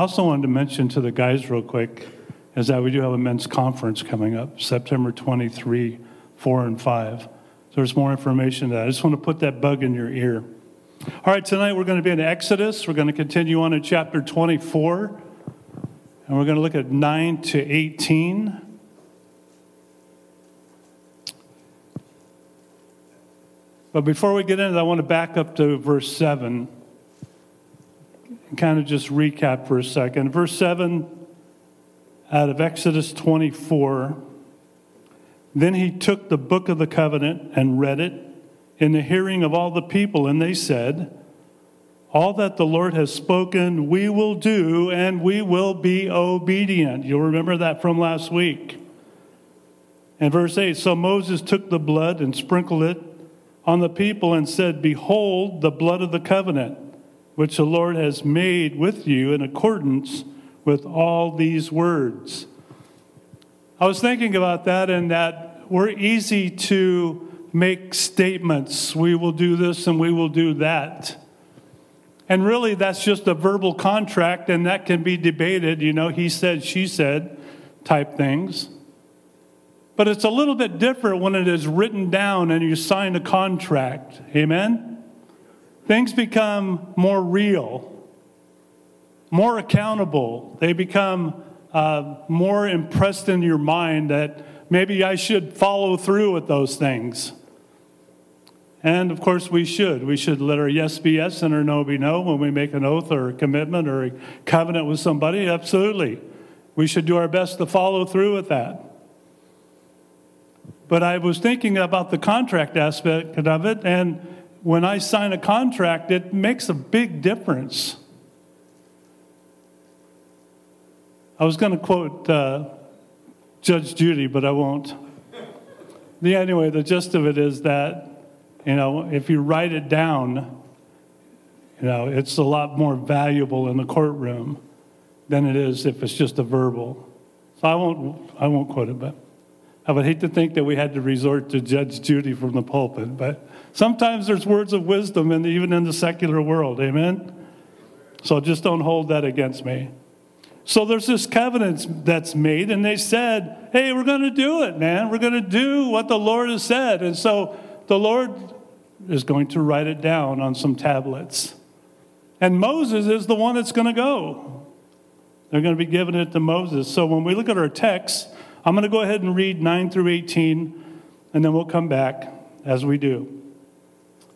also wanted to mention to the guys real quick is that we do have a men's conference coming up, September 23, 4 and 5. So there's more information that. I just want to put that bug in your ear. All right, tonight we're going to be in Exodus. We're going to continue on in chapter 24, and we're going to look at 9 to 18. But before we get into that, I want to back up to verse 7 and kind of just recap for a second. Verse 7 out of Exodus 24 Then he took the book of the covenant and read it in the hearing of all the people, and they said, All that the Lord has spoken, we will do, and we will be obedient. You'll remember that from last week. And verse 8 So Moses took the blood and sprinkled it on the people and said, Behold, the blood of the covenant, which the Lord has made with you in accordance with all these words. I was thinking about that and that we're easy to make statements. We will do this and we will do that. And really, that's just a verbal contract, and that can be debated, you know, he said, she said type things. But it's a little bit different when it is written down and you sign a contract. Amen? Things become more real, more accountable. They become uh, more impressed in your mind that maybe I should follow through with those things. And of course, we should. We should let our yes be yes and our no be no when we make an oath or a commitment or a covenant with somebody. Absolutely. We should do our best to follow through with that. But I was thinking about the contract aspect of it, and when I sign a contract, it makes a big difference. I was going to quote uh, Judge Judy, but I won't. Anyway, the gist of it is that, you know, if you write it down, you know, it's a lot more valuable in the courtroom than it is if it's just a verbal. So I won't, I won't quote it, but. I would hate to think that we had to resort to Judge Judy from the pulpit, but sometimes there's words of wisdom, and even in the secular world, amen? So just don't hold that against me. So there's this covenant that's made, and they said, Hey, we're going to do it, man. We're going to do what the Lord has said. And so the Lord is going to write it down on some tablets. And Moses is the one that's going to go. They're going to be giving it to Moses. So when we look at our text, I'm going to go ahead and read 9 through 18, and then we'll come back as we do.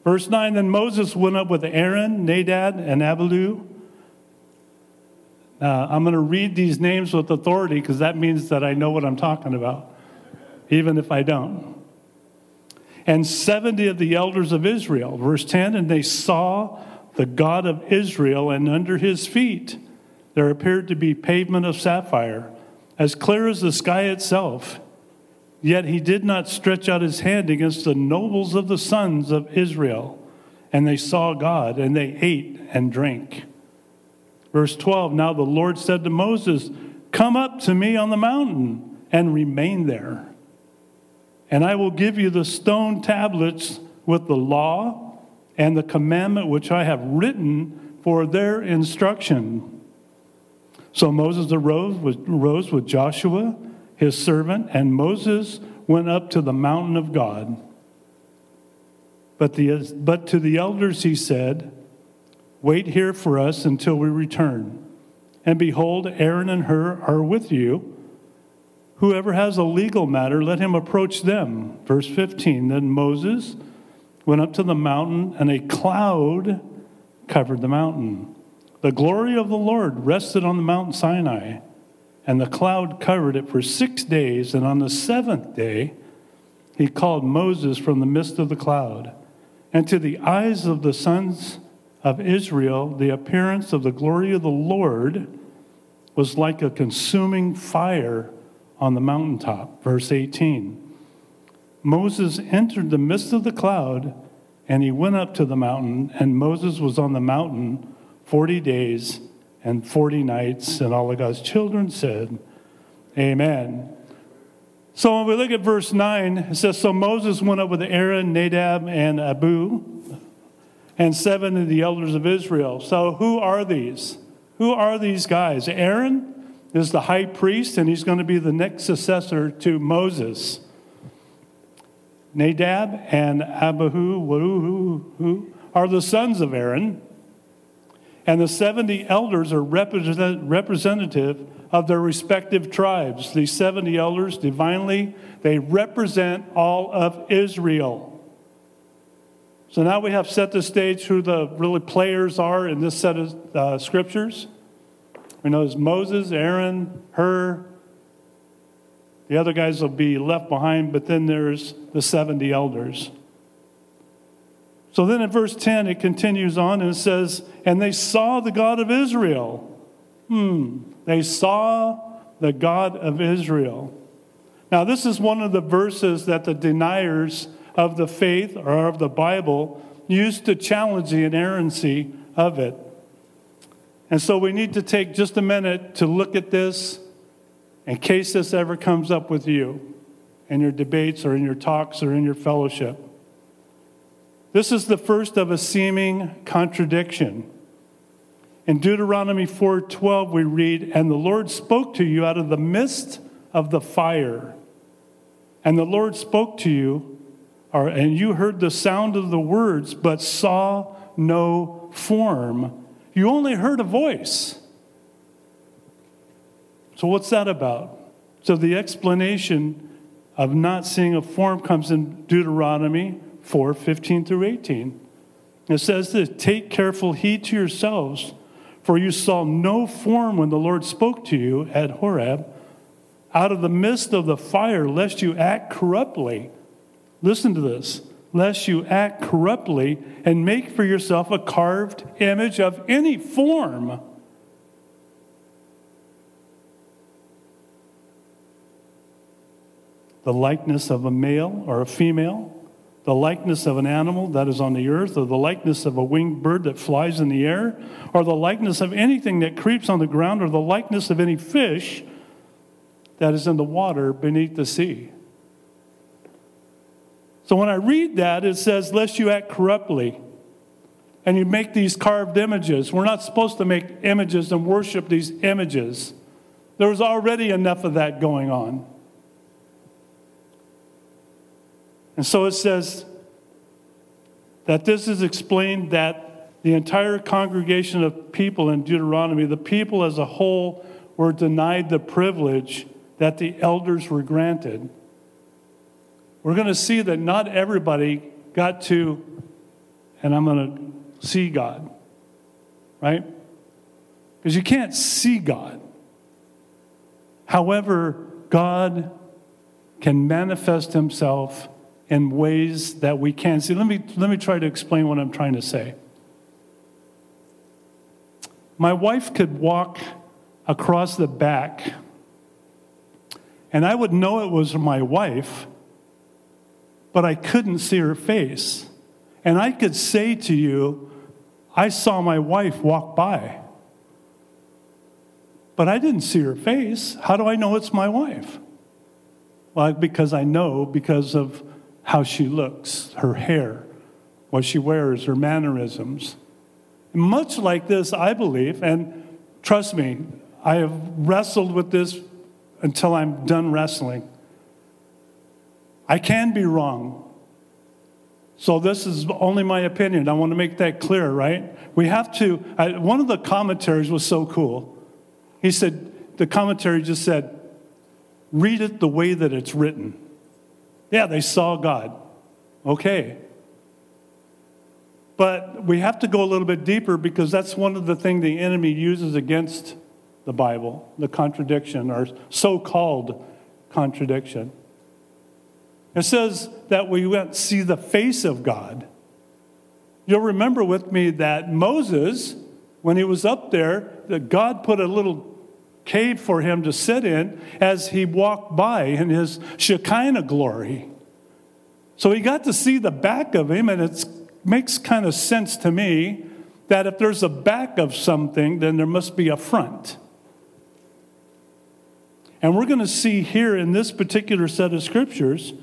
Verse 9 Then Moses went up with Aaron, Nadab, and Abihu. Uh, I'm going to read these names with authority because that means that I know what I'm talking about, even if I don't. And 70 of the elders of Israel, verse 10, and they saw the God of Israel, and under his feet there appeared to be pavement of sapphire as clear as the sky itself. Yet he did not stretch out his hand against the nobles of the sons of Israel. And they saw God, and they ate and drank. Verse 12 Now the Lord said to Moses, Come up to me on the mountain and remain there. And I will give you the stone tablets with the law and the commandment which I have written for their instruction. So Moses arose with, arose with Joshua, his servant, and Moses went up to the mountain of God. But, the, but to the elders he said, Wait here for us until we return. And behold, Aaron and Hur are with you. Whoever has a legal matter, let him approach them. Verse 15 Then Moses went up to the mountain, and a cloud covered the mountain. The glory of the Lord rested on the Mount Sinai, and the cloud covered it for six days. And on the seventh day, he called Moses from the midst of the cloud. And to the eyes of the sons of Israel, the appearance of the glory of the Lord was like a consuming fire on the mountaintop. Verse 18 Moses entered the midst of the cloud, and he went up to the mountain, and Moses was on the mountain 40 days and 40 nights. And all of God's children said, Amen. So when we look at verse 9, it says, So Moses went up with Aaron, Nadab, and Abihu, and seven of the elders of Israel. So who are these? Who are these guys? Aaron is the high priest, and he's going to be the next successor to Moses. Nadab and Abihu are the sons of Aaron, and the 70 elders are represent, representative of their respective tribes. These 70 elders, divinely, they represent all of Israel. So now we have set the stage who the really players are in this set of uh, scriptures. We know there's Moses, Aaron, Hur. The other guys will be left behind, but then there's the 70 elders. So then in verse 10, it continues on and it says, And they saw the God of Israel. Hmm. They saw the God of Israel. Now, this is one of the verses that the deniers of the faith or of the Bible used to challenge the inerrancy of it. And so we need to take just a minute to look at this in case this ever comes up with you in your debates or in your talks or in your fellowship. This is the first of a seeming contradiction. In Deuteronomy 4:12 we read, "And the Lord spoke to you out of the midst of the fire. And the Lord spoke to you or, and you heard the sound of the words, but saw no form. You only heard a voice. So, what's that about? So, the explanation of not seeing a form comes in Deuteronomy 4 15 through 18. It says this Take careful heed to yourselves, for you saw no form when the Lord spoke to you at Horeb out of the midst of the fire, lest you act corruptly Listen to this. Lest you act corruptly and make for yourself a carved image of any form. The likeness of a male or a female, the likeness of an animal that is on the earth, or the likeness of a winged bird that flies in the air, or the likeness of anything that creeps on the ground, or the likeness of any fish that is in the water beneath the sea. So when I read that, it says, lest you act corruptly. And you make these carved images. We're not supposed to make images and worship these images. There was already enough of that going on. And so it says that this is explained that the entire congregation of people in Deuteronomy, the people as a whole, were denied the privilege that the elders were granted we're going to see that not everybody got to, and I'm going to see God, right? Because you can't see God. However, God can manifest himself in ways that we can't see. Let me, let me try to explain what I'm trying to say. My wife could walk across the back, and I would know it was my wife but I couldn't see her face. And I could say to you, I saw my wife walk by, but I didn't see her face. How do I know it's my wife? Well, because I know because of how she looks, her hair, what she wears, her mannerisms. much like this, I believe, and trust me, I have wrestled with this until I'm done wrestling. I can be wrong. So, this is only my opinion. I want to make that clear, right? We have to. I, one of the commentaries was so cool. He said, the commentary just said, read it the way that it's written. Yeah, they saw God. Okay. But we have to go a little bit deeper because that's one of the things the enemy uses against the Bible the contradiction or so called contradiction. It says that we went see the face of God. You'll remember with me that Moses, when he was up there, that God put a little cave for him to sit in as he walked by in his Shekinah glory. So he got to see the back of him, and it makes kind of sense to me that if there's a back of something, then there must be a front. And we're going to see here in this particular set of scriptures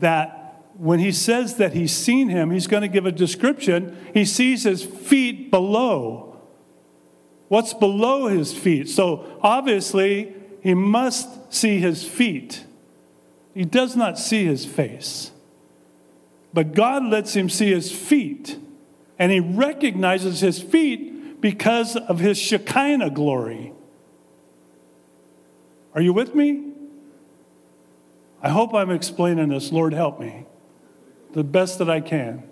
that when he says that he's seen him, he's going to give a description. He sees his feet below what's below his feet. So obviously, he must see his feet. He does not see his face. But God lets him see his feet, and he recognizes his feet because of his Shekinah glory. Are you with me? I hope I'm explaining this. Lord, help me the best that I can.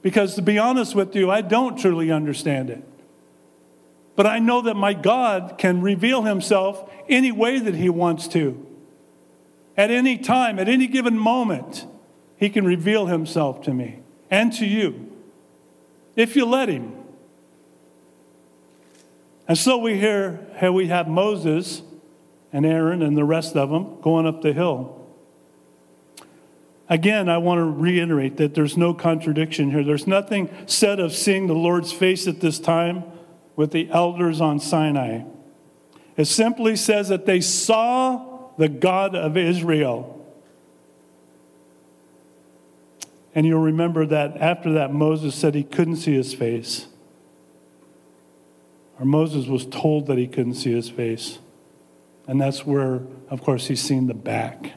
Because to be honest with you, I don't truly understand it. But I know that my God can reveal himself any way that he wants to. At any time, at any given moment, he can reveal himself to me and to you if you let him. And so we hear how we have Moses and Aaron and the rest of them going up the hill. Again, I want to reiterate that there's no contradiction here. There's nothing said of seeing the Lord's face at this time with the elders on Sinai. It simply says that they saw the God of Israel. And you'll remember that after that, Moses said he couldn't see his face. Or Moses was told that he couldn't see his face. And that's where, of course, he's seen the back.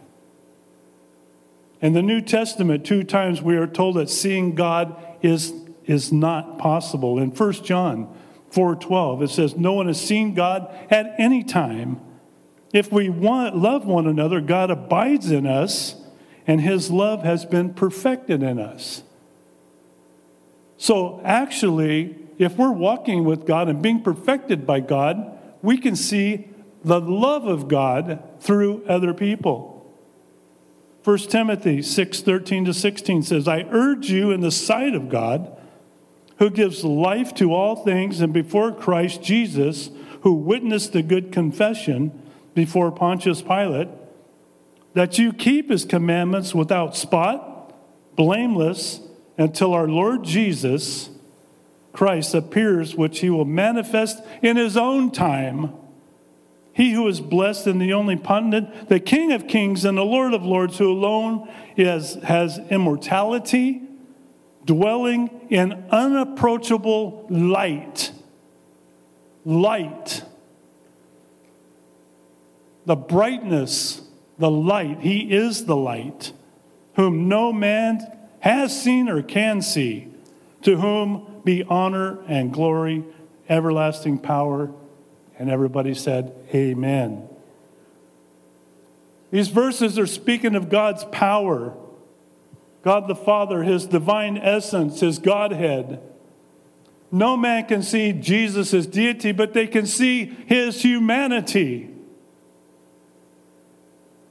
In the New Testament, two times we are told that seeing God is, is not possible. In 1 John 4:12, it says, No one has seen God at any time. If we want, love one another, God abides in us and his love has been perfected in us. So, actually, if we're walking with God and being perfected by God, we can see the love of God through other people. 1 Timothy 6 13 to 16 says, I urge you in the sight of God, who gives life to all things, and before Christ Jesus, who witnessed the good confession before Pontius Pilate that you keep his commandments without spot, blameless, until our Lord Jesus Christ appears, which he will manifest in his own time. He who is blessed and the only pundit, the King of kings and the Lord of lords, who alone is, has immortality, dwelling in unapproachable light. Light. The brightness the light. He is the light, whom no man has seen or can see, to whom be honor and glory, everlasting power. And everybody said, Amen. These verses are speaking of God's power, God the Father, His divine essence, His Godhead. No man can see Jesus' deity, but they can see His humanity.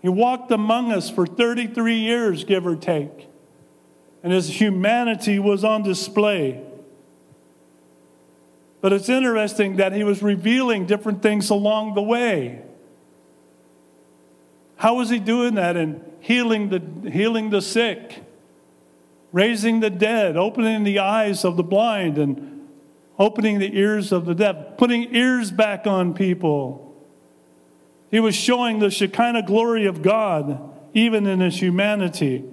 He walked among us for 33 years, give or take, and his humanity was on display. But it's interesting that he was revealing different things along the way. How was he doing that? And healing the, healing the sick, raising the dead, opening the eyes of the blind, and opening the ears of the deaf, putting ears back on people he was showing the Shekinah glory of God, even in his humanity.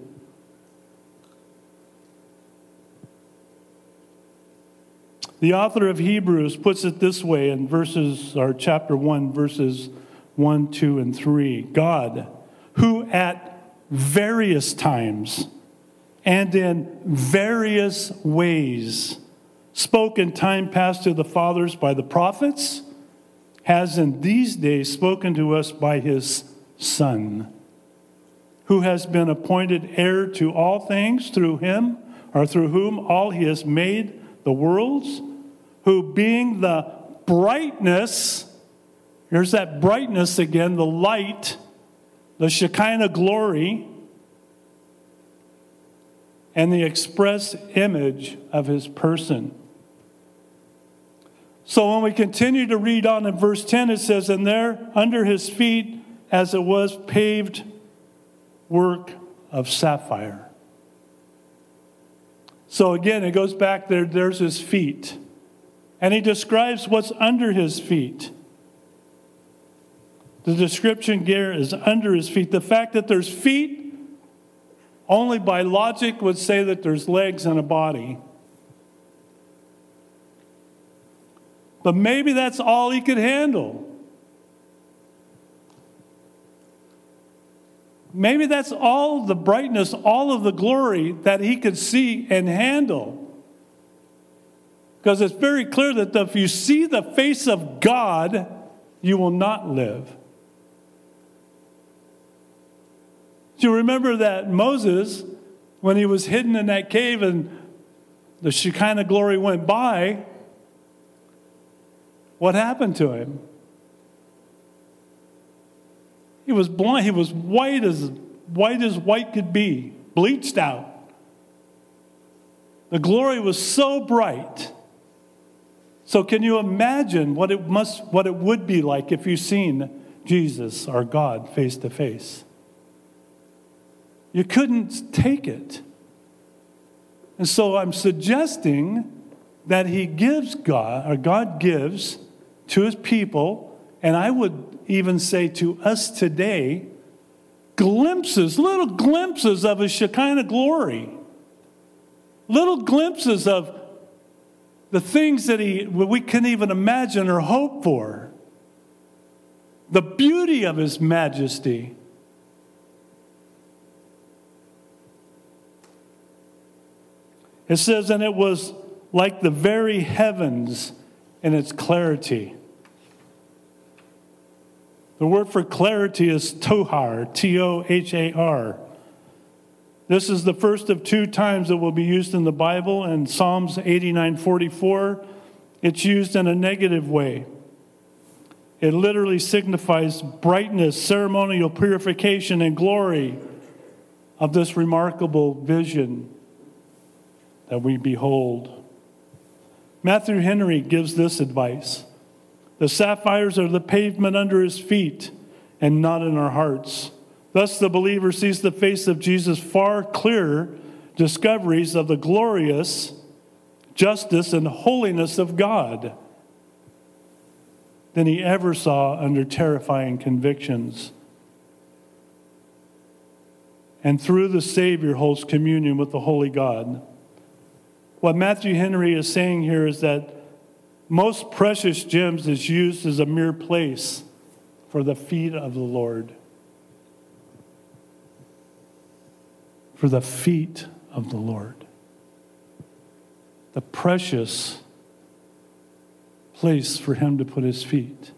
The author of Hebrews puts it this way in verses, or chapter 1, verses 1, 2, and 3. God, who at various times and in various ways spoke in time past to the fathers by the prophets has in these days spoken to us by his Son, who has been appointed heir to all things through him, or through whom all he has made the worlds, who being the brightness, here's that brightness again, the light, the Shekinah glory, and the express image of his person so when we continue to read on in verse 10, it says, And there under his feet, as it was paved work of sapphire. So again, it goes back there, there's his feet. And he describes what's under his feet. The description here is under his feet. The fact that there's feet, only by logic would say that there's legs and a body. but maybe that's all he could handle. Maybe that's all the brightness, all of the glory that he could see and handle. Because it's very clear that if you see the face of God, you will not live. Do you remember that Moses, when he was hidden in that cave and the Shekinah glory went by, what happened to him? He was blind. He was white as white as white could be, bleached out. The glory was so bright. So can you imagine what it must what it would be like if you seen Jesus, our God, face to face? You couldn't take it. And so I'm suggesting that he gives God, or God gives to his people, and I would even say to us today, glimpses, little glimpses of his Shekinah glory, little glimpses of the things that he, we can even imagine or hope for, the beauty of his majesty. It says, and it was like the very heavens in its clarity. The word for clarity is tohar, T O H A R. This is the first of two times it will be used in the Bible. In Psalms 89 44, it's used in a negative way. It literally signifies brightness, ceremonial purification, and glory of this remarkable vision that we behold. Matthew Henry gives this advice The sapphires are the pavement under his feet and not in our hearts. Thus, the believer sees the face of Jesus far clearer discoveries of the glorious justice and holiness of God than he ever saw under terrifying convictions. And through the Savior holds communion with the Holy God. What Matthew Henry is saying here is that most precious gems is used as a mere place for the feet of the Lord. For the feet of the Lord. The precious place for him to put his feet.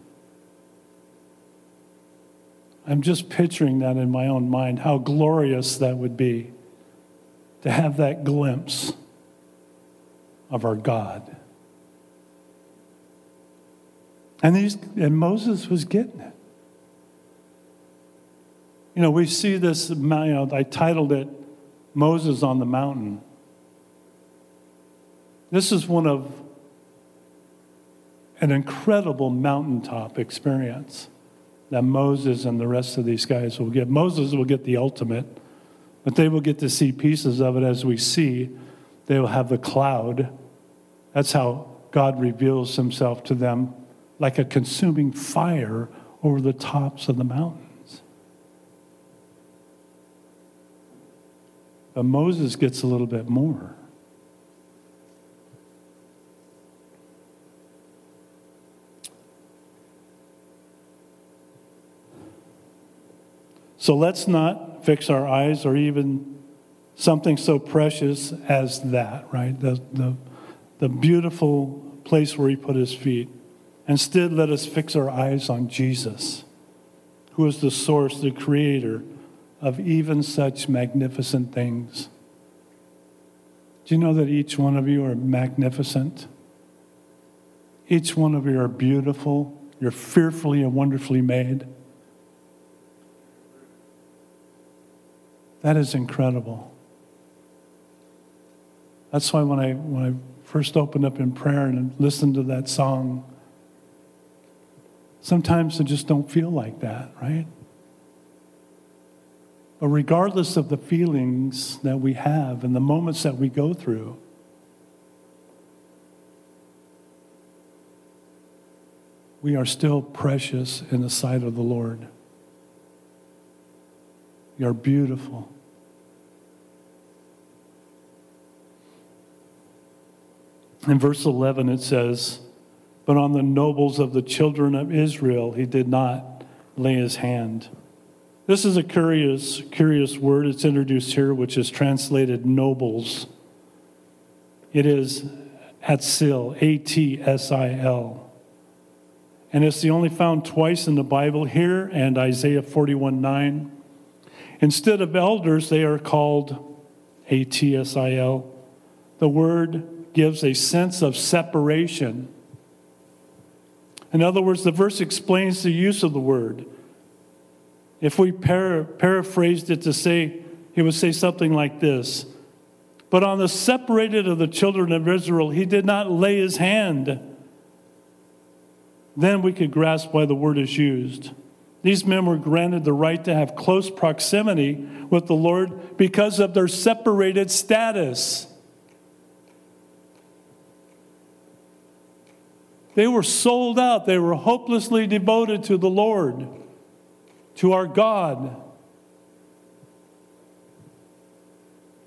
I'm just picturing that in my own mind, how glorious that would be to have that glimpse of our God. And, these, and Moses was getting it. You know, we see this, you know, I titled it Moses on the Mountain. This is one of an incredible mountaintop experience that Moses and the rest of these guys will get. Moses will get the ultimate, but they will get to see pieces of it as we see. They will have the cloud that's how God reveals himself to them like a consuming fire over the tops of the mountains. But Moses gets a little bit more. So let's not fix our eyes or even something so precious as that, right? The, the, the beautiful place where he put his feet. Instead, let us fix our eyes on Jesus, who is the source, the creator of even such magnificent things. Do you know that each one of you are magnificent? Each one of you are beautiful. You're fearfully and wonderfully made. That is incredible. That's why when I, when I first opened up in prayer and listened to that song, sometimes I just don't feel like that, right? But regardless of the feelings that we have and the moments that we go through, we are still precious in the sight of the Lord. You are beautiful. In verse 11, it says, but on the nobles of the children of Israel he did not lay his hand. This is a curious, curious word. It's introduced here, which is translated nobles. It is Atsil, A T S I L. And it's the only found twice in the Bible here and Isaiah 41 9. Instead of elders, they are called A T S I L. The word gives a sense of separation. In other words, the verse explains the use of the word. If we para- paraphrased it to say, he would say something like this But on the separated of the children of Israel, he did not lay his hand. Then we could grasp why the word is used. These men were granted the right to have close proximity with the Lord because of their separated status. They were sold out, they were hopelessly devoted to the Lord to our God.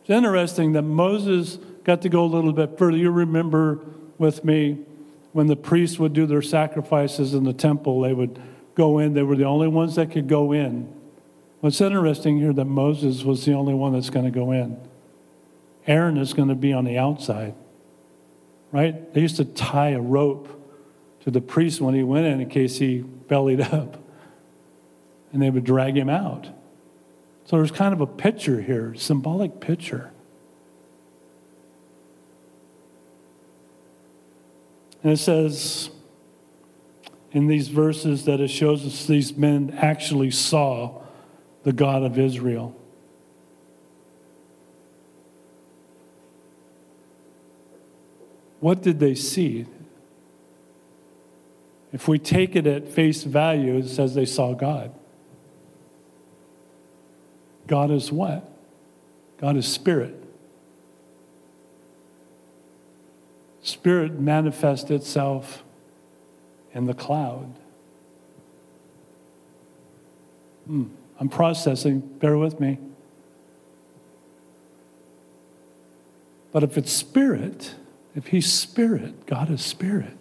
It's interesting that Moses got to go a little bit further. You remember with me when the priests would do their sacrifices in the temple, they would go in, they were the only ones that could go in. What's interesting here that Moses was the only one that's going to go in. Aaron is going to be on the outside, right? They used to tie a rope to the priest when he went in in case he bellied up and they would drag him out. So there's kind of a picture here, symbolic picture. And it says in these verses that it shows us these men actually saw the God of Israel. What did they see? If we take it at face value, it says they saw God. God is what? God is spirit. Spirit manifests itself in the cloud. Hmm, I'm processing, bear with me. But if it's spirit, if he's spirit, God is spirit.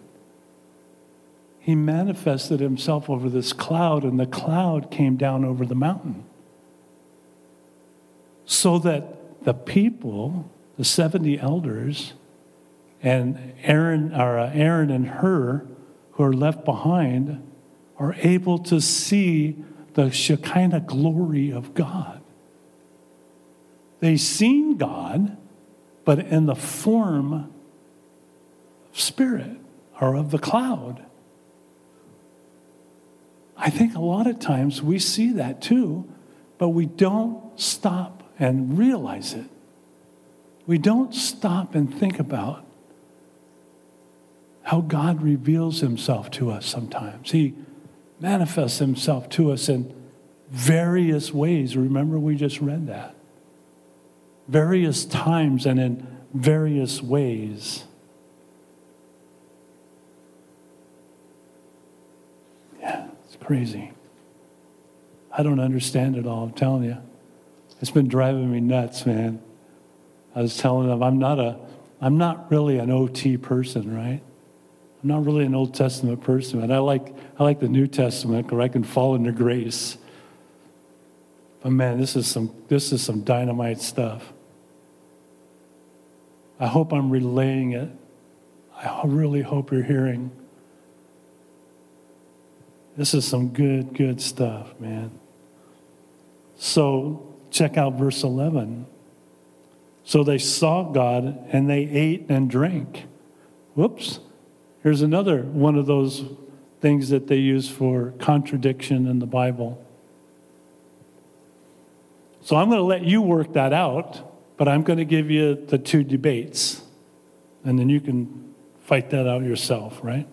He manifested himself over this cloud, and the cloud came down over the mountain so that the people, the 70 elders, and Aaron, or uh, Aaron and Hur, who are left behind, are able to see the Shekinah glory of God. They seen God, but in the form of spirit or of the cloud. I think a lot of times we see that too, but we don't stop and realize it. We don't stop and think about how God reveals himself to us sometimes. He manifests himself to us in various ways. Remember, we just read that. Various times and in various ways. Yeah, crazy. I don't understand it all, I'm telling you. It's been driving me nuts, man. I was telling them I'm not a I'm not really an OT person, right? I'm not really an Old Testament person, but I like I like the New Testament where I can fall into grace. But man, this is some this is some dynamite stuff. I hope I'm relaying it. I really hope you're hearing. This is some good, good stuff, man. So Check out verse 11. So they saw God and they ate and drank. Whoops. Here's another one of those things that they use for contradiction in the Bible. So I'm going to let you work that out, but I'm going to give you the two debates. And then you can fight that out yourself, right?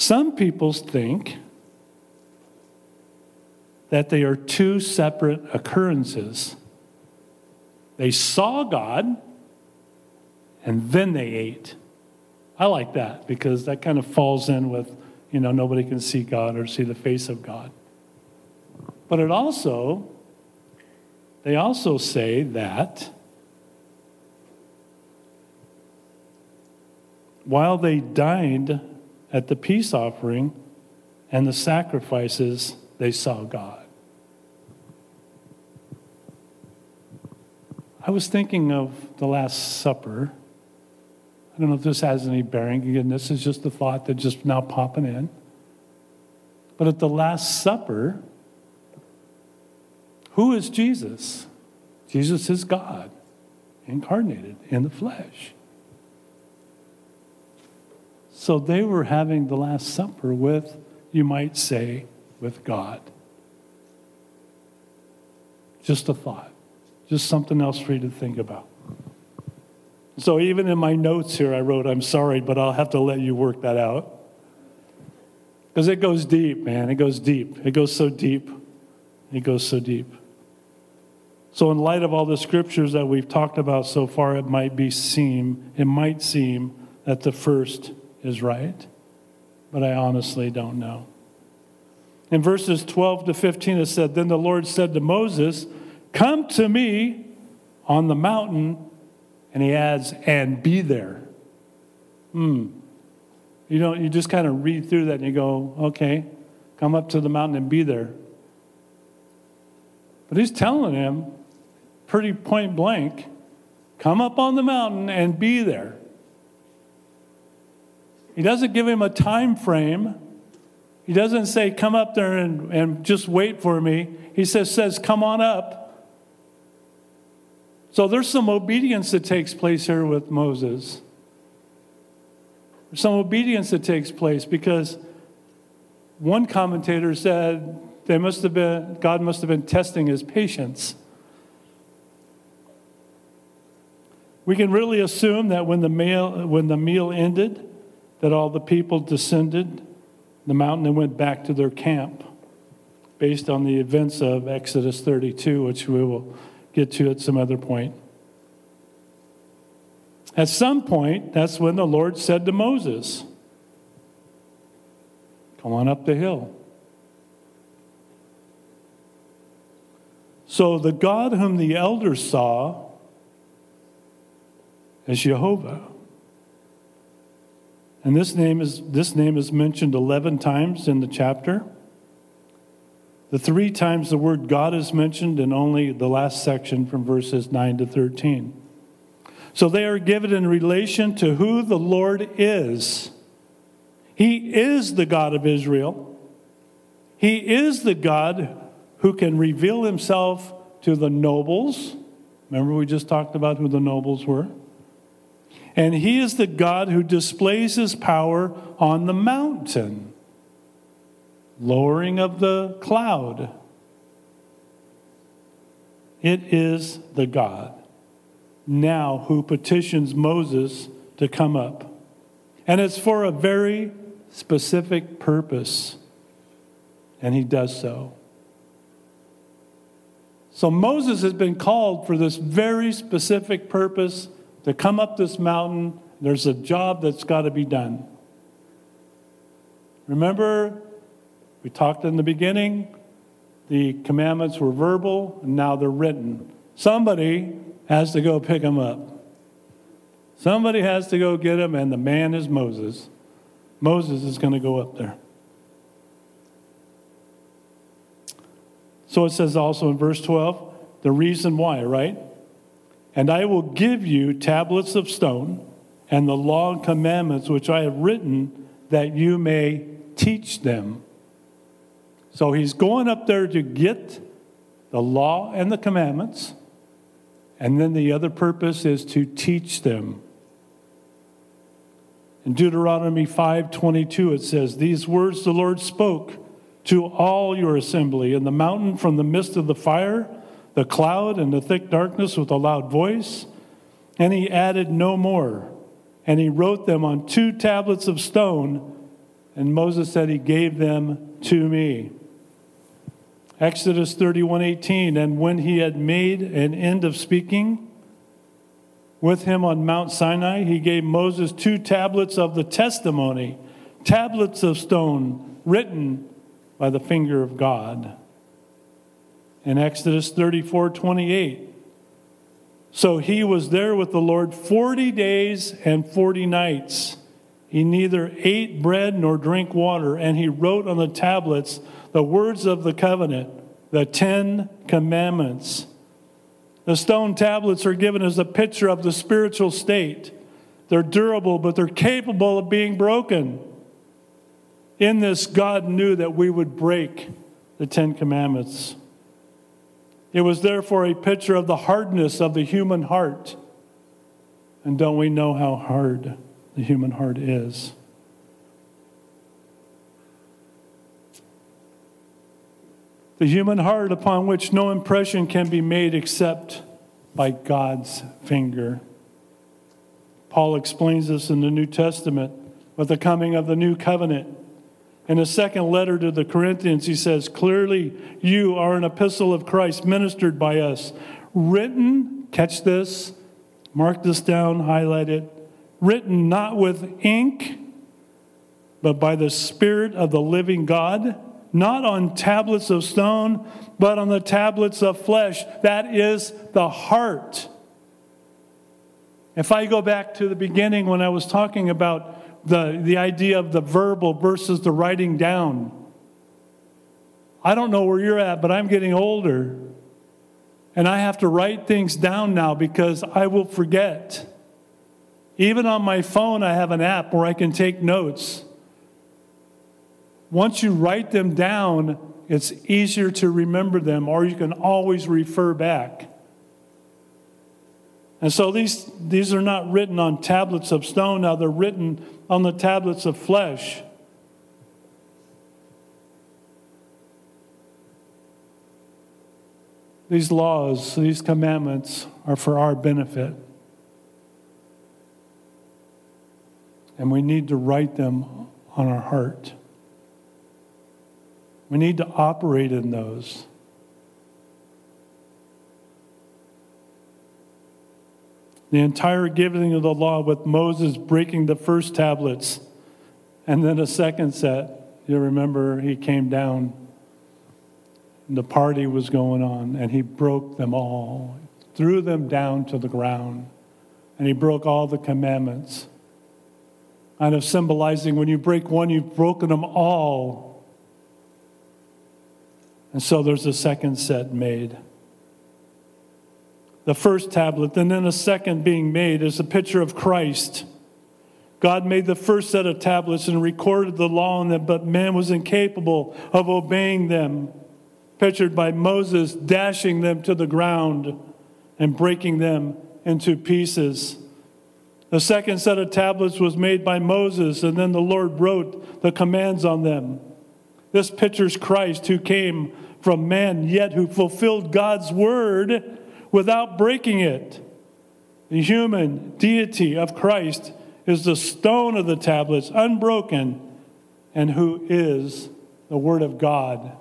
Some people think that they are two separate occurrences. They saw God and then they ate. I like that because that kind of falls in with, you know, nobody can see God or see the face of God. But it also, they also say that while they dined at the peace offering and the sacrifices, they saw God. I was thinking of the Last Supper. I don't know if this has any bearing. Again, this is just a thought that's just now popping in. But at the Last Supper, who is Jesus? Jesus is God, incarnated in the flesh. So they were having the Last Supper with, you might say, with God. Just a thought, just something else for you to think about. So even in my notes here, I wrote, I'm sorry, but I'll have to let you work that out. Because it goes deep, man. It goes deep. It goes so deep. It goes so deep. So, in light of all the scriptures that we've talked about so far, it might be seem, it might seem that the first is right, but I honestly don't know. In verses 12 to 15, it said, Then the Lord said to Moses, Come to me on the mountain, and he adds, and be there. Hmm. You know, you just kind of read through that and you go, okay, come up to the mountain and be there. But he's telling him, pretty point blank, come up on the mountain and be there. He doesn't give him a time frame. He doesn't say, come up there and, and just wait for me. He says, says, come on up. So there's some obedience that takes place here with Moses. Some obedience that takes place because one commentator said they must have been, God must have been testing his patience. We can really assume that when the meal, when the meal ended, that all the people descended the mountain and went back to their camp based on the events of Exodus 32, which we will get to at some other point. At some point, that's when the Lord said to Moses, Come on up the hill. So the God whom the elders saw is Jehovah. And this name is, this name is mentioned 11 times in the chapter. The three times the word God is mentioned in only the last section from verses 9 to 13. So they are given in relation to who the Lord is. He is the God of Israel. He is the God who can reveal himself to the nobles. Remember, we just talked about who the nobles were. And he is the God who displays his power on the mountain, lowering of the cloud. It is the God now who petitions Moses to come up. And it's for a very specific purpose. And he does so. So Moses has been called for this very specific purpose to come up this mountain. There's a job that's got to be done. Remember, we talked in the beginning, the commandments were verbal, and now they're written. Somebody has to go pick them up. Somebody has to go get them, and the man is Moses. Moses is going to go up there. So it says also in verse 12, the reason why, right? And I will give you tablets of stone and the law and commandments which I have written that you may teach them. So he's going up there to get the law and the commandments. And then the other purpose is to teach them. In Deuteronomy 5:22 it says, "These words the Lord spoke to all your assembly in the mountain from the midst of the fire the cloud and the thick darkness with a loud voice. And he added no more. And he wrote them on two tablets of stone. And Moses said, He gave them to me. Exodus 31 18. And when he had made an end of speaking with him on Mount Sinai, he gave Moses two tablets of the testimony, tablets of stone written by the finger of God in Exodus 34 28. So he was there with the Lord 40 days and 40 nights. he neither ate bread nor drank water, and he wrote on the tablets the words of the covenant, the Ten Commandments. The stone tablets are given as a picture of the spiritual state. They're durable, but they're capable of being broken. In this, God knew that we would break the Ten Commandments. It was therefore a picture of the hardness of the human heart. And don't we know how hard the human heart is? The human heart upon which no impression can be made except by God's finger. Paul explains this in the New Testament with the coming of the new covenant. In a second letter to the Corinthians, he says, Clearly, you are an epistle of Christ ministered by us, written, catch this, mark this down, highlight it, written not with ink, but by the Spirit of the living God, not on tablets of stone, but on the tablets of flesh. That is the heart. If I go back to the beginning when I was talking about the, the idea of the verbal versus the writing down. I don't know where you're at, but I'm getting older. And I have to write things down now because I will forget. Even on my phone, I have an app where I can take notes. Once you write them down, it's easier to remember them, or you can always refer back. And so these, these are not written on tablets of stone, now they're written on the tablets of flesh. These laws, these commandments are for our benefit. And we need to write them on our heart. We need to operate in those. The entire giving of the law with Moses breaking the first tablets and then a second set. You remember he came down and the party was going on and he broke them all, threw them down to the ground, and he broke all the commandments. Kind of symbolizing when you break one, you've broken them all. And so there's a second set made the first tablet, and then a second being made is a picture of Christ. God made the first set of tablets and recorded the law in them, but man was incapable of obeying them, pictured by Moses dashing them to the ground and breaking them into pieces. The second set of tablets was made by Moses, and then the Lord wrote the commands on them. This pictures Christ who came from man, yet who fulfilled God's word without breaking it. The human deity of Christ is the stone of the tablets, unbroken, and who is the Word of God.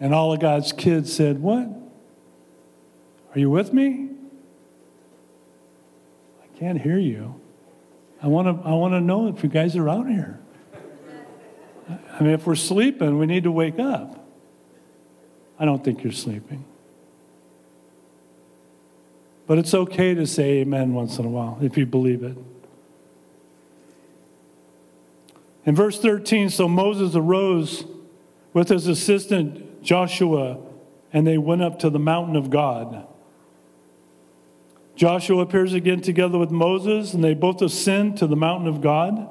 And all of God's kids said, What? Are you with me? I can't hear you. I want to I want to know if you guys are out here. I mean, if we're sleeping, we need to wake up. I don't think you're sleeping. But it's okay to say amen once in a while if you believe it. In verse 13, so Moses arose with his assistant Joshua, and they went up to the mountain of God. Joshua appears again together with Moses, and they both ascend to the mountain of God.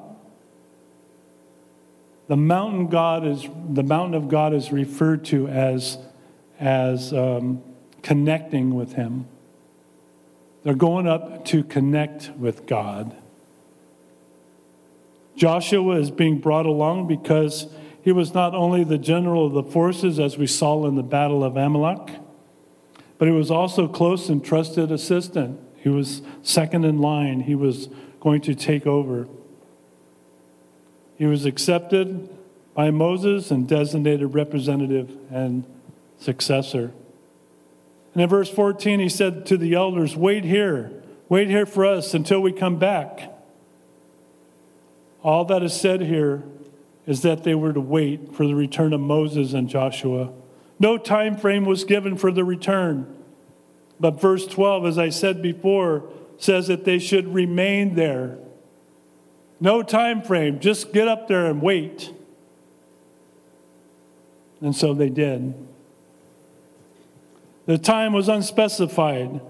The mountain God is the mountain of God is referred to as as um, connecting with Him. They're going up to connect with God. Joshua is being brought along because he was not only the general of the forces, as we saw in the Battle of Amalek, but he was also close and trusted assistant. He was second in line. He was going to take over. He was accepted by Moses and designated representative and successor. And in verse 14, he said to the elders, Wait here, wait here for us until we come back. All that is said here is that they were to wait for the return of Moses and Joshua. No time frame was given for the return. But verse 12, as I said before, says that they should remain there. No time frame, just get up there and wait. And so they did. The time was unspecified.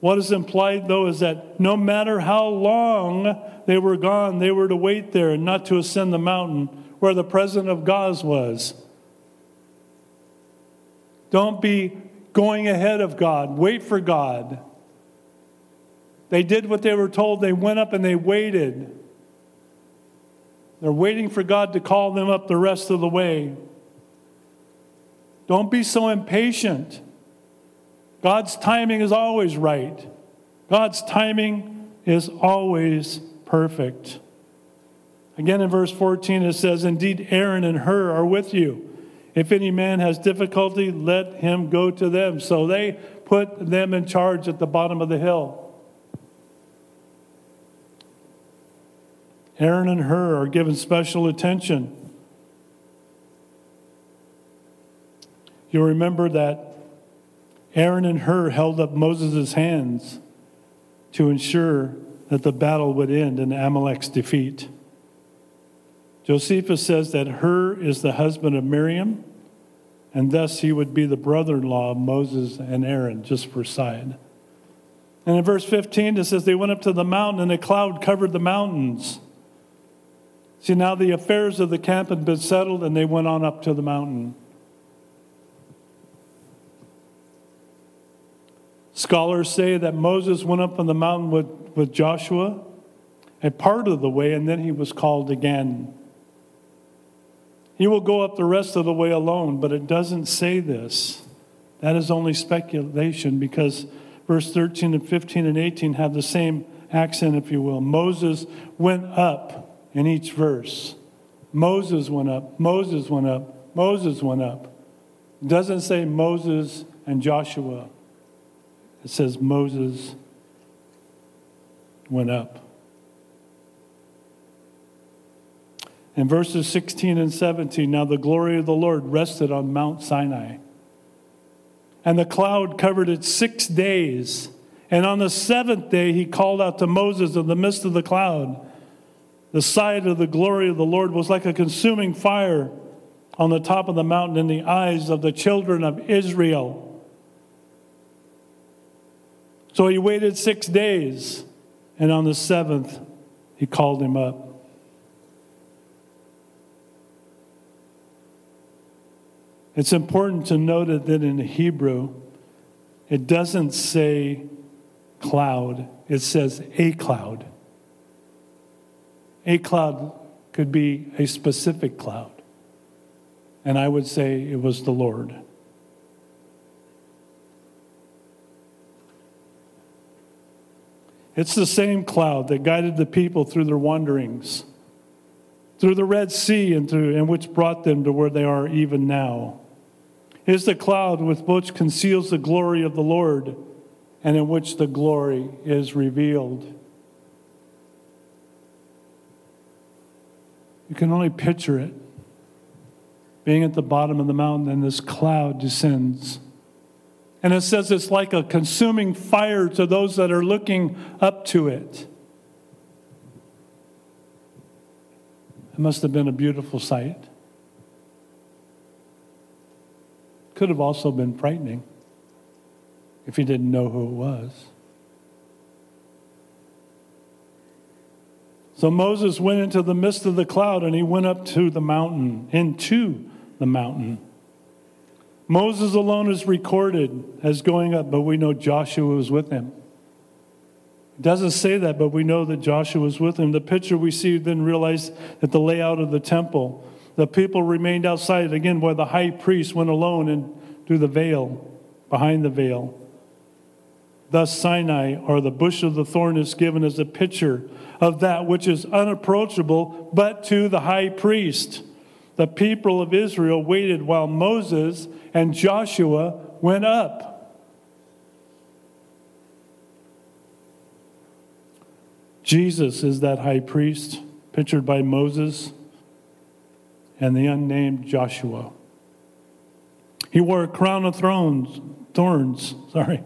What is implied, though, is that no matter how long they were gone, they were to wait there and not to ascend the mountain where the presence of God was. Don't be going ahead of God. Wait for God. They did what they were told. They went up and they waited. They're waiting for God to call them up the rest of the way. Don't be so impatient. God's timing is always right. God's timing is always perfect. Again, in verse 14, it says, Indeed, Aaron and Hur are with you. If any man has difficulty, let him go to them. So they put them in charge at the bottom of the hill. Aaron and Hur are given special attention. You'll remember that Aaron and Hur held up Moses' hands to ensure that the battle would end in Amalek's defeat. Josephus says that Hur is the husband of Miriam, and thus he would be the brother in law of Moses and Aaron, just for side. And in verse 15, it says, They went up to the mountain, and a cloud covered the mountains. See, now the affairs of the camp had been settled, and they went on up to the mountain. Scholars say that Moses went up on the mountain with, with Joshua a part of the way, and then he was called again. He will go up the rest of the way alone, but it doesn't say this. That is only speculation because verse 13 and 15 and 18 have the same accent, if you will. Moses went up in each verse. Moses went up, Moses went up, Moses went up. It doesn't say Moses and Joshua, it says Moses went up. In verses 16 and 17, now the glory of the Lord rested on Mount Sinai. And the cloud covered it six days. And on the seventh day, he called out to Moses in the midst of the cloud. The sight of the glory of the Lord was like a consuming fire on the top of the mountain in the eyes of the children of Israel. So he waited six days, and on the seventh, he called him up. It's important to note that in Hebrew, it doesn't say cloud, it says a cloud. A cloud could be a specific cloud. And I would say it was the Lord. It's the same cloud that guided the people through their wanderings, through the Red Sea, and, through, and which brought them to where they are even now. It is the cloud with which conceals the glory of the Lord and in which the glory is revealed. You can only picture it being at the bottom of the mountain and this cloud descends. And it says it's like a consuming fire to those that are looking up to it. It must have been a beautiful sight. Could have also been frightening if you didn't know who it was. So Moses went into the midst of the cloud and he went up to the mountain, into the mountain. Moses alone is recorded as going up, but we know Joshua was with him. It doesn't say that, but we know that Joshua was with him. The picture we see then realize that the layout of the temple, the people remained outside again where the high priest went alone and through the veil, behind the veil. Thus, Sinai, or the bush of the thorn, is given as a picture of that which is unapproachable, but to the high priest. The people of Israel waited while Moses and Joshua went up. Jesus is that high priest, pictured by Moses and the unnamed Joshua. He wore a crown of thrones, thorns, sorry,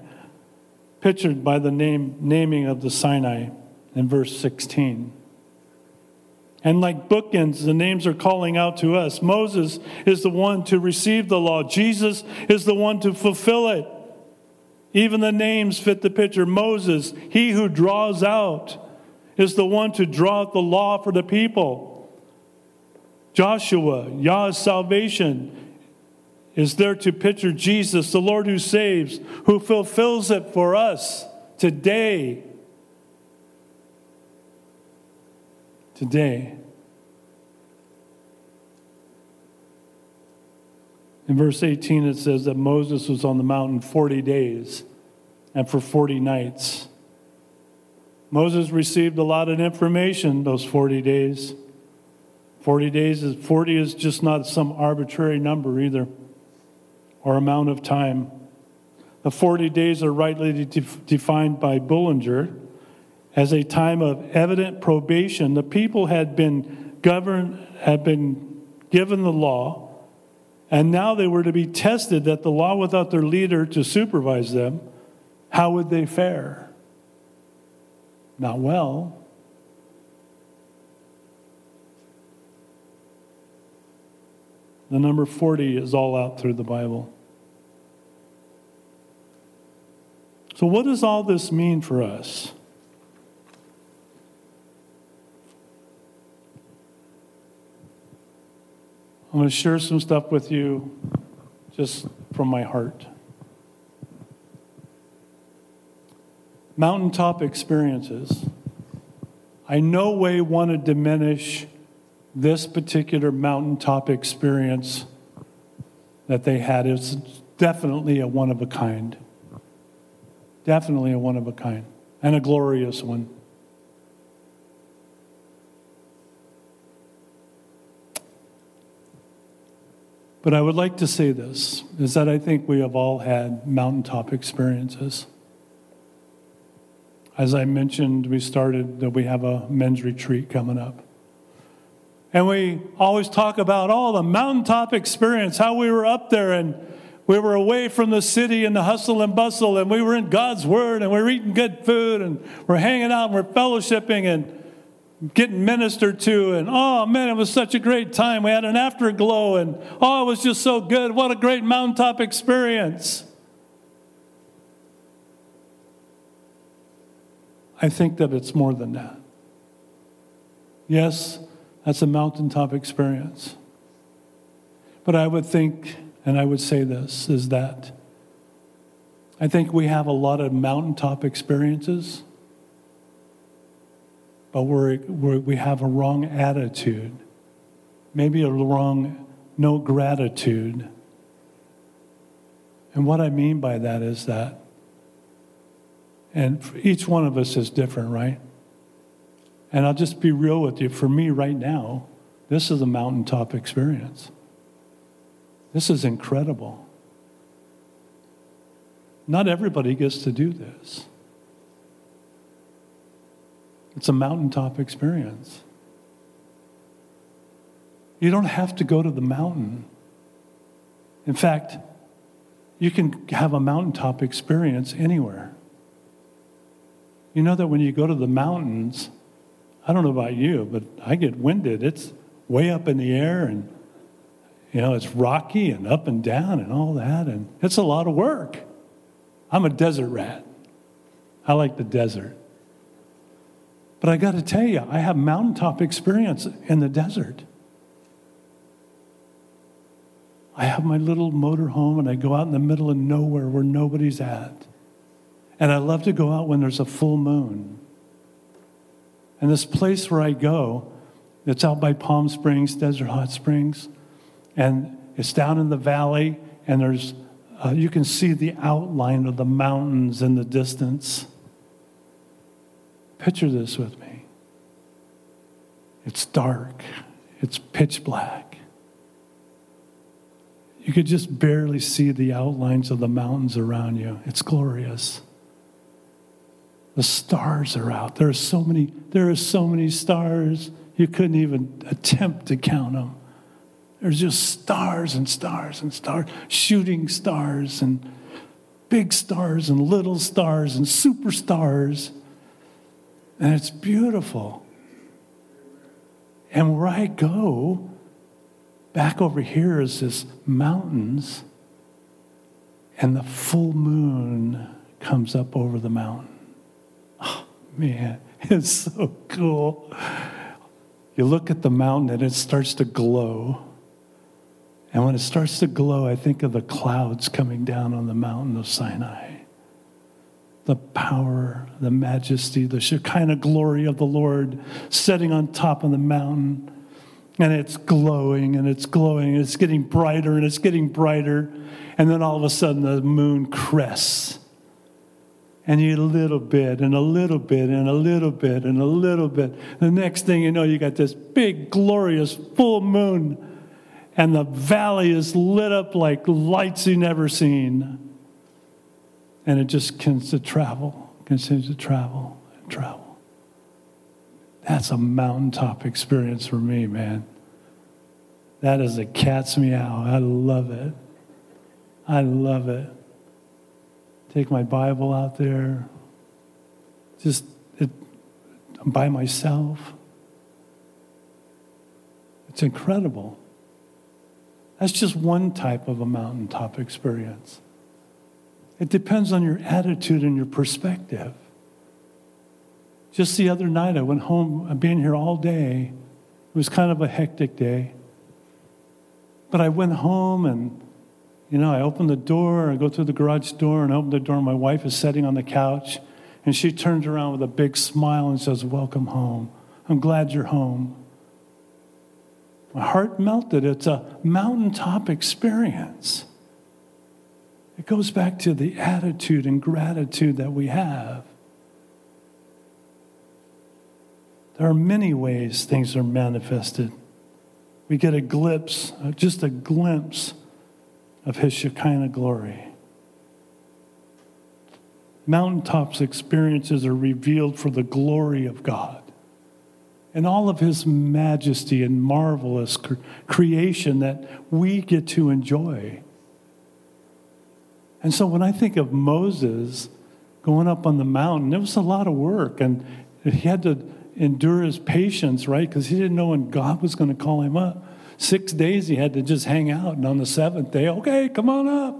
pictured by the name, naming of the Sinai in verse 16. And like bookends, the names are calling out to us. Moses is the one to receive the law, Jesus is the one to fulfill it. Even the names fit the picture. Moses, he who draws out, is the one to draw out the law for the people. Joshua, Yah's salvation, is there to picture Jesus, the Lord who saves, who fulfills it for us today. Today. In verse 18, it says that Moses was on the mountain 40 days and for 40 nights. Moses received a lot of information those 40 days. 40 days is 40 is just not some arbitrary number either or amount of time. The 40 days are rightly defined by Bullinger as a time of evident probation. The people had been governed, had been given the law, and now they were to be tested that the law without their leader to supervise them, how would they fare? Not well. The number 40 is all out through the Bible. So, what does all this mean for us? I'm going to share some stuff with you just from my heart. Mountaintop experiences. I no way want to diminish this particular mountaintop experience that they had It's definitely a one of a kind. Definitely a one of a kind and a glorious one. But I would like to say this is that I think we have all had mountaintop experiences. As I mentioned, we started that we have a men's retreat coming up. And we always talk about all the mountaintop experience, how we were up there and we were away from the city and the hustle and bustle, and we were in God's Word and we were eating good food and we're hanging out and we're fellowshipping and getting ministered to. And oh man, it was such a great time. We had an afterglow and oh, it was just so good. What a great mountaintop experience. I think that it's more than that. Yes, that's a mountaintop experience. But I would think, and I would say this, is that I think we have a lot of mountaintop experiences, but we're, we're, we have a wrong attitude, maybe a wrong no gratitude. And what I mean by that is that, and each one of us is different, right? And I'll just be real with you. For me right now, this is a mountaintop experience. This is incredible. Not everybody gets to do this. It's a mountaintop experience. You don't have to go to the mountain. In fact, you can have a mountaintop experience anywhere. You know that when you go to the mountains, I don't know about you, but I get winded. It's way up in the air and, you know, it's rocky and up and down and all that. And it's a lot of work. I'm a desert rat. I like the desert. But I got to tell you, I have mountaintop experience in the desert. I have my little motor home and I go out in the middle of nowhere where nobody's at. And I love to go out when there's a full moon. And this place where I go, it's out by Palm Springs, Desert Hot Springs, and it's down in the valley, and there's uh, you can see the outline of the mountains in the distance. Picture this with me. It's dark. It's pitch black. You could just barely see the outlines of the mountains around you. It's glorious. The stars are out. There are so many, there are so many stars, you couldn't even attempt to count them. There's just stars and stars and stars, shooting stars and big stars and little stars and superstars. And it's beautiful. And where I go, back over here is this mountains, and the full moon comes up over the mountain. Oh, man, it's so cool. You look at the mountain and it starts to glow. And when it starts to glow, I think of the clouds coming down on the mountain of Sinai. The power, the majesty, the Shekinah glory of the Lord setting on top of the mountain. And it's glowing and it's glowing and it's getting brighter and it's getting brighter. And then all of a sudden the moon crests. And you a little bit and a little bit and a little bit and a little bit. The next thing you know, you got this big, glorious full moon and the valley is lit up like lights you never seen. And it just continues to travel, continues to travel and travel. That's a mountaintop experience for me, man. That is a cat's meow. I love it. I love it. Take my Bible out there. Just it, I'm by myself. It's incredible. That's just one type of a mountaintop experience. It depends on your attitude and your perspective. Just the other night, I went home, I've been here all day. It was kind of a hectic day. But I went home and, you know, I opened the door, I go through the garage door and I open the door, my wife is sitting on the couch. And she turns around with a big smile and says, Welcome home. I'm glad you're home. My heart melted. It's a mountaintop experience. It goes back to the attitude and gratitude that we have. There are many ways things are manifested. We get a glimpse, uh, just a glimpse of His Shekinah glory. Mountaintops experiences are revealed for the glory of God and all of his majesty and marvelous creation that we get to enjoy. And so when I think of Moses going up on the mountain, it was a lot of work, and he had to endure his patience, right? Because he didn't know when God was going to call him up. Six days he had to just hang out, and on the seventh day, okay, come on up.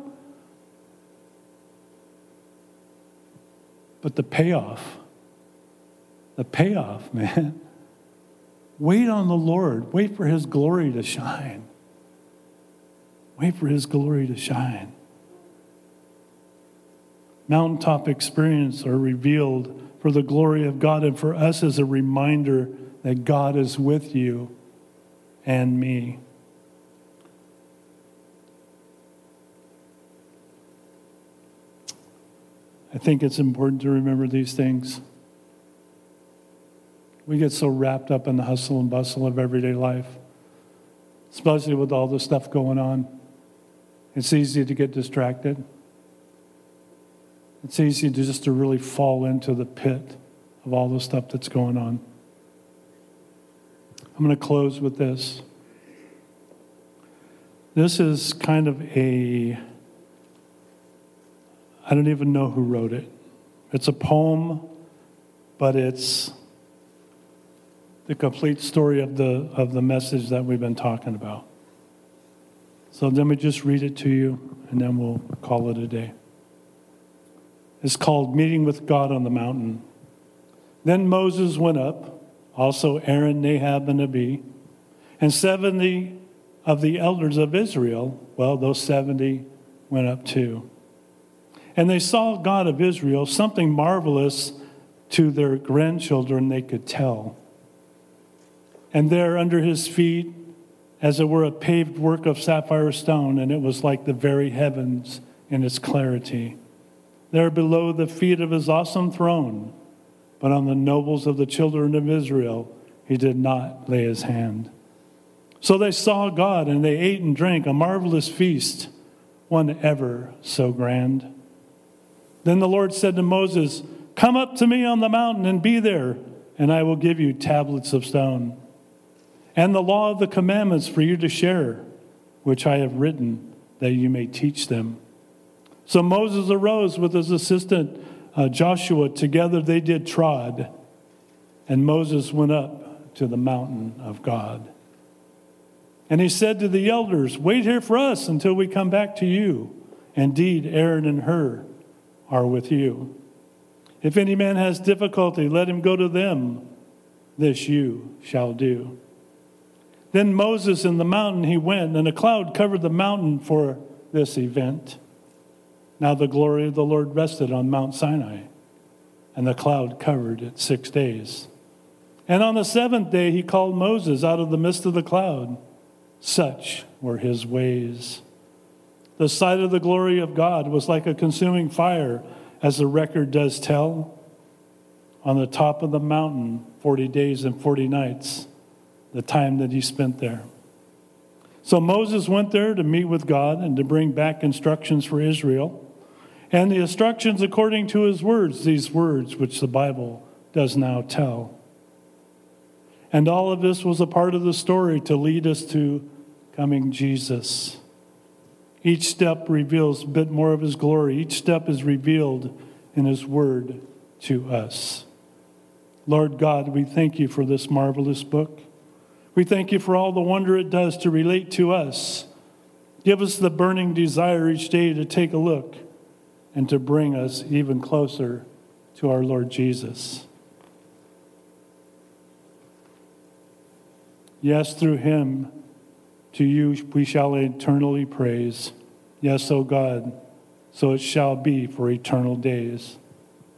But the payoff, the payoff, man, Wait on the Lord. Wait for his glory to shine. Wait for his glory to shine. Mountaintop experience are revealed for the glory of God and for us as a reminder that God is with you and me. I think it's important to remember these things. We get so wrapped up in the hustle and bustle of everyday life, especially with all the stuff going on. It's easy to get distracted. It's easy to just to really fall into the pit of all the stuff that's going on. I'm going to close with this. This is kind of a, I don't even know who wrote it. It's a poem, but it's the complete story of the, of the message that we've been talking about. So let me just read it to you, and then we'll call it a day. It's called Meeting with God on the Mountain. Then Moses went up, also Aaron, Nadab, and Abihu, and 70 of the elders of Israel, well, those 70 went up too. And they saw God of Israel, something marvelous to their grandchildren they could tell and there under his feet, as it were a paved work of sapphire stone, and it was like the very heavens in its clarity. There below the feet of his awesome throne, but on the nobles of the children of Israel, he did not lay his hand. So they saw God, and they ate and drank a marvelous feast, one ever so grand. Then the Lord said to Moses, Come up to me on the mountain and be there, and I will give you tablets of stone and the law of the commandments for you to share, which I have written, that you may teach them. So Moses arose with his assistant uh, Joshua. Together they did trod, and Moses went up to the mountain of God. And he said to the elders, Wait here for us until we come back to you. Indeed, Aaron and Hur are with you. If any man has difficulty, let him go to them. This you shall do. Then Moses in the mountain he went, and a cloud covered the mountain for this event. Now the glory of the Lord rested on Mount Sinai, and the cloud covered it six days. And on the seventh day he called Moses out of the midst of the cloud. Such were his ways. The sight of the glory of God was like a consuming fire, as the record does tell. On the top of the mountain, 40 days and 40 nights, the time that he spent there. So Moses went there to meet with God and to bring back instructions for Israel. And the instructions according to his words, these words which the Bible does now tell. And all of this was a part of the story to lead us to coming Jesus. Each step reveals a bit more of his glory. Each step is revealed in his word to us. Lord God, we thank you for this marvelous book. We thank you for all the wonder it does to relate to us. Give us the burning desire each day to take a look and to bring us even closer to our Lord Jesus. Yes, through him to you we shall eternally praise. Yes, O God, so it shall be for eternal days.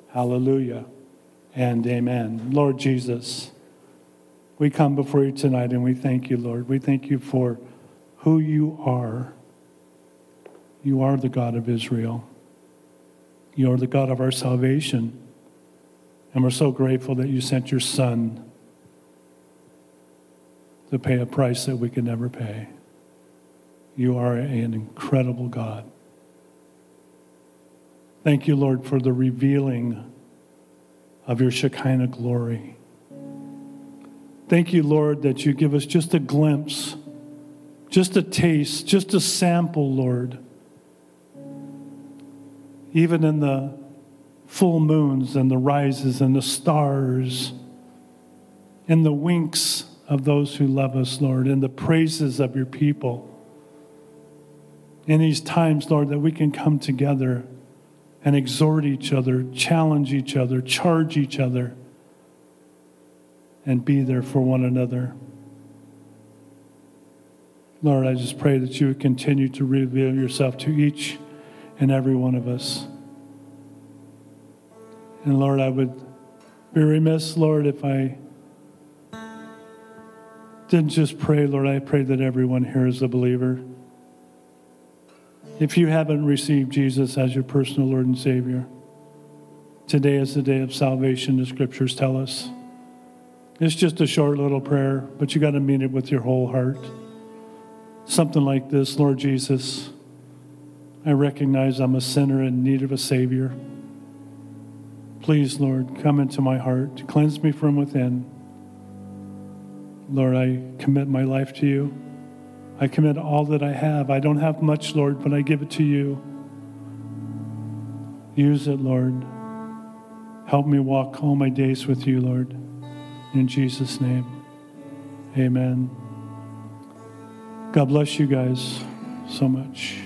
Hallelujah and amen. Lord Jesus, we come before you tonight and we thank you, Lord. We thank you for who you are. You are the God of Israel. You are the God of our salvation. And we're so grateful that you sent your Son to pay a price that we could never pay. You are an incredible God. Thank you, Lord, for the revealing of your Shekinah glory. Thank you, Lord, that you give us just a glimpse, just a taste, just a sample, Lord. Even in the full moons and the rises and the stars, in the winks of those who love us, Lord, in the praises of your people. In these times, Lord, that we can come together and exhort each other, challenge each other, charge each other, and be there for one another. Lord, I just pray that you would continue to reveal yourself to each and every one of us. And Lord, I would be remiss, Lord, if I didn't just pray, Lord, I pray that everyone here is a believer. If you haven't received Jesus as your personal Lord and Savior, today is the day of salvation, the scriptures tell us. It's just a short little prayer, but you got to mean it with your whole heart. Something like this Lord Jesus, I recognize I'm a sinner in need of a Savior. Please, Lord, come into my heart, cleanse me from within. Lord, I commit my life to you. I commit all that I have. I don't have much, Lord, but I give it to you. Use it, Lord. Help me walk all my days with you, Lord. In Jesus' name, amen. God bless you guys so much.